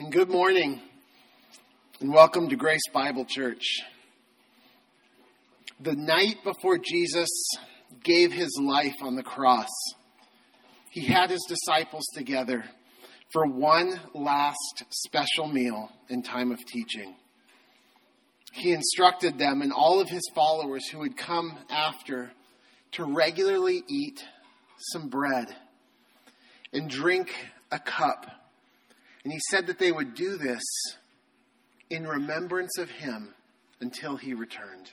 And good morning, and welcome to Grace Bible Church. The night before Jesus gave his life on the cross, he had his disciples together for one last special meal in time of teaching. He instructed them and all of his followers who would come after to regularly eat some bread and drink a cup and he said that they would do this in remembrance of him until he returned.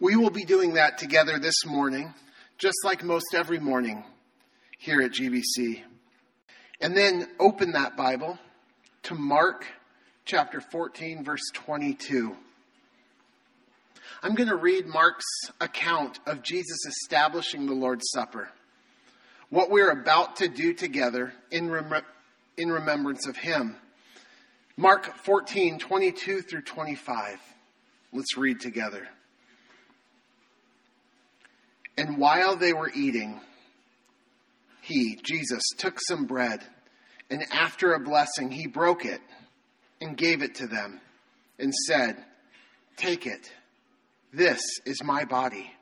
We will be doing that together this morning, just like most every morning here at GBC. And then open that Bible to Mark chapter 14, verse 22. I'm going to read Mark's account of Jesus establishing the Lord's Supper. What we're about to do together in rem- in remembrance of him. Mark 14, 22 through 25. Let's read together. And while they were eating, he, Jesus, took some bread, and after a blessing, he broke it and gave it to them, and said, Take it. This is my body.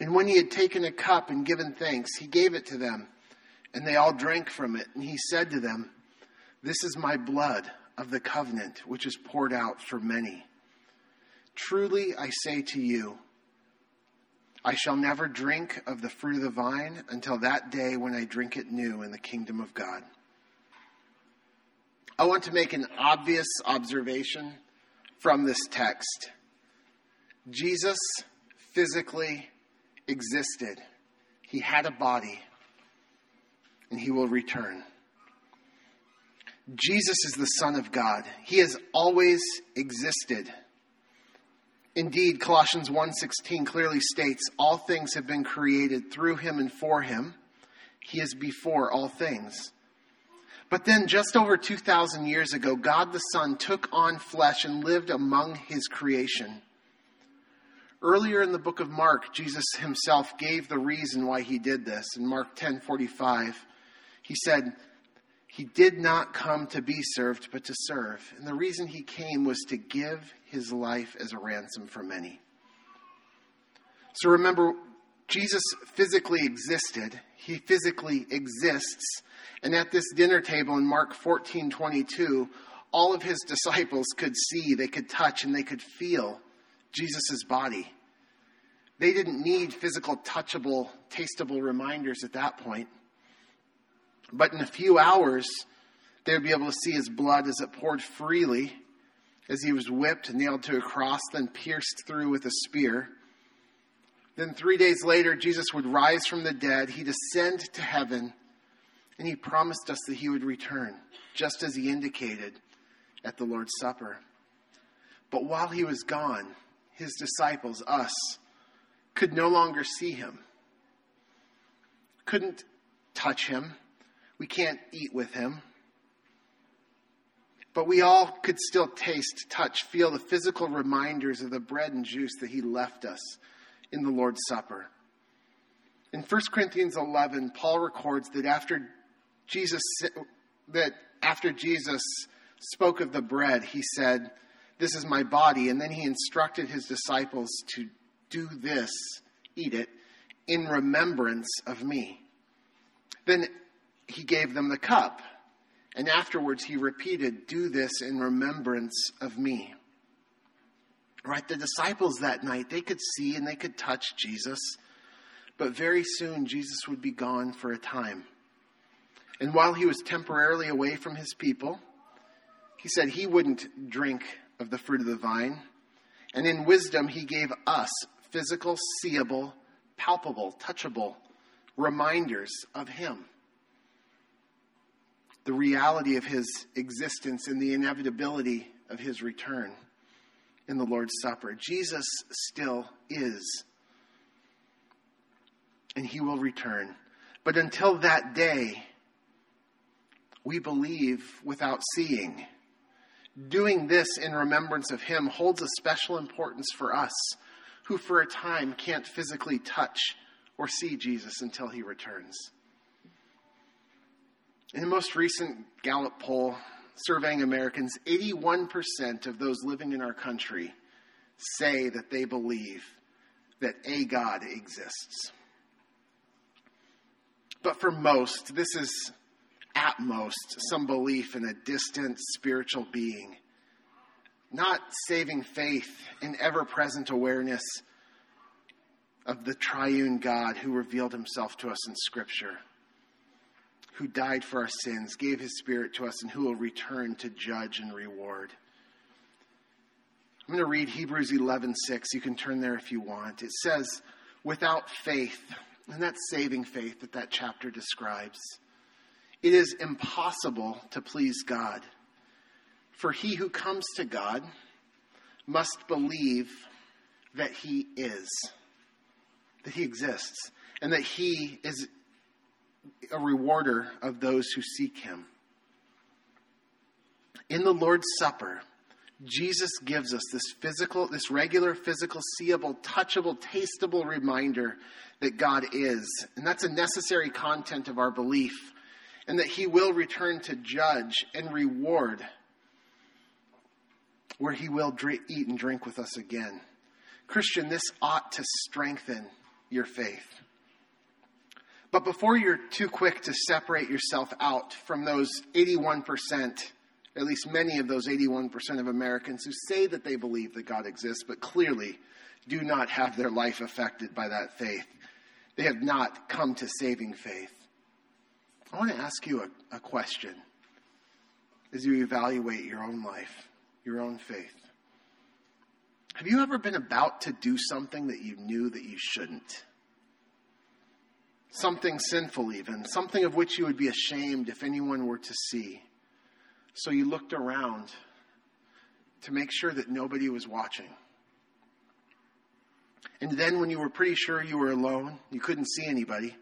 And when he had taken a cup and given thanks, he gave it to them and they all drank from it. And he said to them, This is my blood of the covenant, which is poured out for many. Truly I say to you, I shall never drink of the fruit of the vine until that day when I drink it new in the kingdom of God. I want to make an obvious observation from this text. Jesus physically existed, he had a body and he will return. Jesus is the Son of God. He has always existed. Indeed, Colossians 1:16 clearly states all things have been created through him and for him. He is before all things. But then just over 2000 years ago, God the Son took on flesh and lived among his creation. Earlier in the book of Mark, Jesus himself gave the reason why he did this. In Mark 10:45, he said, He did not come to be served, but to serve. And the reason he came was to give his life as a ransom for many. So remember, Jesus physically existed, he physically exists. And at this dinner table in Mark 14 22, all of his disciples could see, they could touch, and they could feel Jesus' body. They didn't need physical, touchable, tastable reminders at that point. But in a few hours, they would be able to see his blood as it poured freely as he was whipped, nailed to a cross, then pierced through with a spear. Then three days later, Jesus would rise from the dead. He'd ascend to heaven, and he promised us that he would return, just as he indicated at the Lord's Supper. But while he was gone, his disciples, us, could no longer see him, couldn't touch him, we can't eat with him. But we all could still taste, touch, feel the physical reminders of the bread and juice that he left us in the Lord's Supper. In 1 Corinthians 11, Paul records that after Jesus that after Jesus spoke of the bread, he said, "This is my body," and then he instructed his disciples to do this, eat it in remembrance of me. Then he gave them the cup. And afterwards, he repeated, Do this in remembrance of me. Right? The disciples that night, they could see and they could touch Jesus, but very soon Jesus would be gone for a time. And while he was temporarily away from his people, he said he wouldn't drink of the fruit of the vine. And in wisdom, he gave us physical, seeable, palpable, touchable reminders of him the reality of his existence and the inevitability of his return in the Lord's Supper. Jesus still is, and he will return. But until that day, we believe without seeing. Doing this in remembrance of him holds a special importance for us who, for a time, can't physically touch or see Jesus until he returns. In the most recent Gallup poll surveying Americans, 81% of those living in our country say that they believe that a God exists. But for most, this is at most some belief in a distant spiritual being, not saving faith in ever present awareness of the triune God who revealed himself to us in Scripture, who died for our sins, gave his Spirit to us, and who will return to judge and reward. I'm going to read Hebrews 11:6. You can turn there if you want. It says, "Without faith, and that's saving faith that that chapter describes, it is impossible to please God. For he who comes to God must believe that he is, that he exists, and that he is a rewarder of those who seek him." In the Lord's Supper, Jesus gives us this physical, this regular, physical, seeable, touchable, tastable reminder that God is. And that's a necessary content of our belief. And that He will return to judge and reward, where He will eat and drink with us again. Christian, this ought to strengthen your faith. But before you're too quick to separate yourself out from those 81%, at least many of those 81% of Americans who say that they believe that God exists, but clearly do not have their life affected by that faith. They have not come to saving faith. I want to ask you a, a question as you evaluate your own life, your own faith. Have you ever been about to do something that you knew that you shouldn't? Something sinful, even, something of which you would be ashamed if anyone were to see. So you looked around to make sure that nobody was watching. And then, when you were pretty sure you were alone, you couldn't see anybody,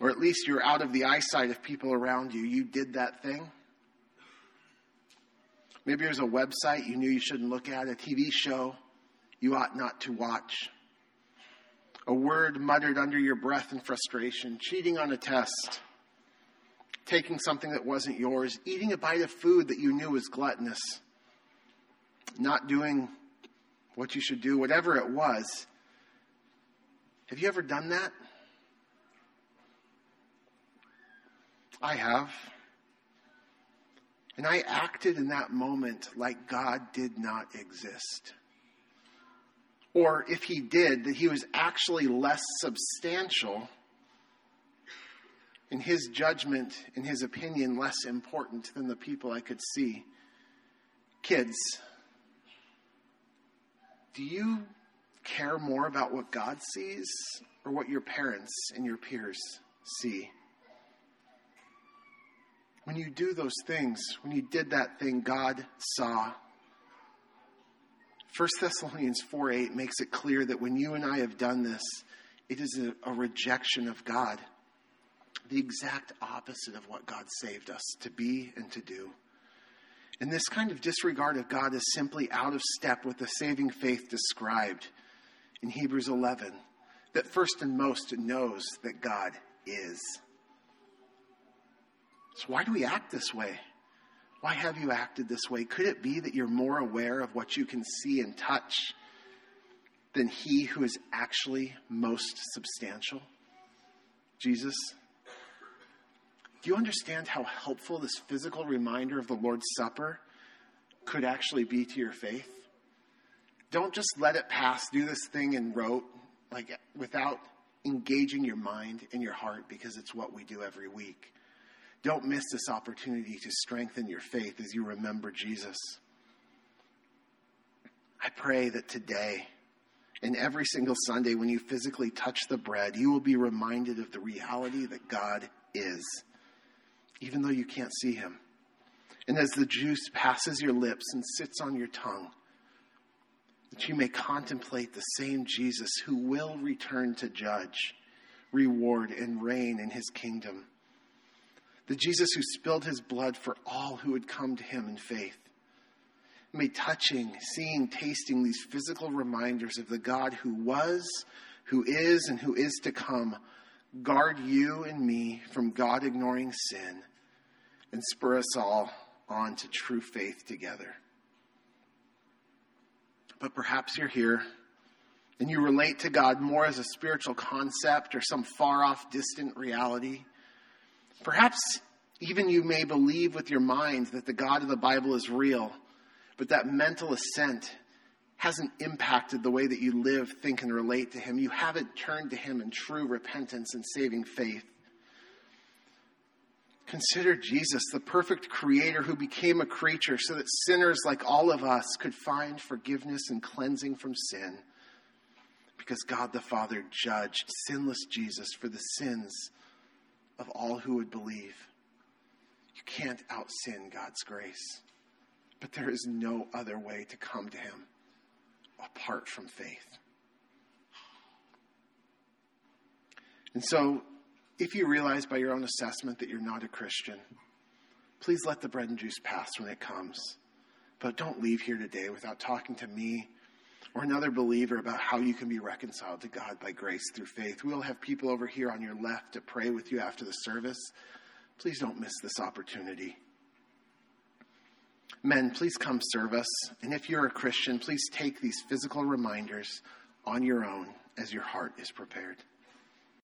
or at least you're out of the eyesight of people around you, you did that thing. Maybe there's a website you knew you shouldn't look at, a TV show you ought not to watch, a word muttered under your breath in frustration, cheating on a test taking something that wasn't yours, eating a bite of food that you knew was gluttonous, not doing what you should do, whatever it was. Have you ever done that? I have. And I acted in that moment like God did not exist. Or if he did, that he was actually less substantial in his judgment, in his opinion, less important than the people I could see. Kids, do you care more about what God sees or what your parents and your peers see? When you do those things, when you did that thing, God saw. 1 Thessalonians 4 8 makes it clear that when you and I have done this, it is a, a rejection of God the exact opposite of what God saved us to be and to do. And this kind of disregard of God is simply out of step with the saving faith described in Hebrews 11 that first and most knows that God is. So, why do we act this way? Why have you acted this way? Could it be that you're more aware of what you can see and touch than He who is actually most substantial? Jesus? Do you understand how helpful this physical reminder of the Lord's Supper could actually be to your faith? Don't just let it pass, do this thing and rote, like without engaging your mind and your heart because it's what we do every week. Don't miss this opportunity to strengthen your faith as you remember Jesus. I pray that today and every single Sunday when you physically touch the bread, you will be reminded of the reality that God is even though you can't see him. And as the juice passes your lips and sits on your tongue, that you may contemplate the same Jesus who will return to judge, reward, and reign in his kingdom. The Jesus who spilled his blood for all who would come to him in faith. May touching, seeing, tasting these physical reminders of the God who was, who is, and who is to come guard you and me from God ignoring sin and spur us all on to true faith together. But perhaps you're here and you relate to God more as a spiritual concept or some far off, distant reality. Perhaps even you may believe with your mind that the God of the Bible is real, but that mental assent hasn't impacted the way that you live, think, and relate to Him. You haven't turned to Him in true repentance and saving faith. Consider Jesus, the perfect creator who became a creature so that sinners like all of us could find forgiveness and cleansing from sin. Because God the Father judged sinless Jesus for the sins of all who would believe. You can't out sin God's grace, but there is no other way to come to Him apart from faith. And so, if you realize by your own assessment that you're not a Christian, please let the bread and juice pass when it comes. But don't leave here today without talking to me or another believer about how you can be reconciled to God by grace through faith. We'll have people over here on your left to pray with you after the service. Please don't miss this opportunity. Men, please come serve us. And if you're a Christian, please take these physical reminders on your own as your heart is prepared.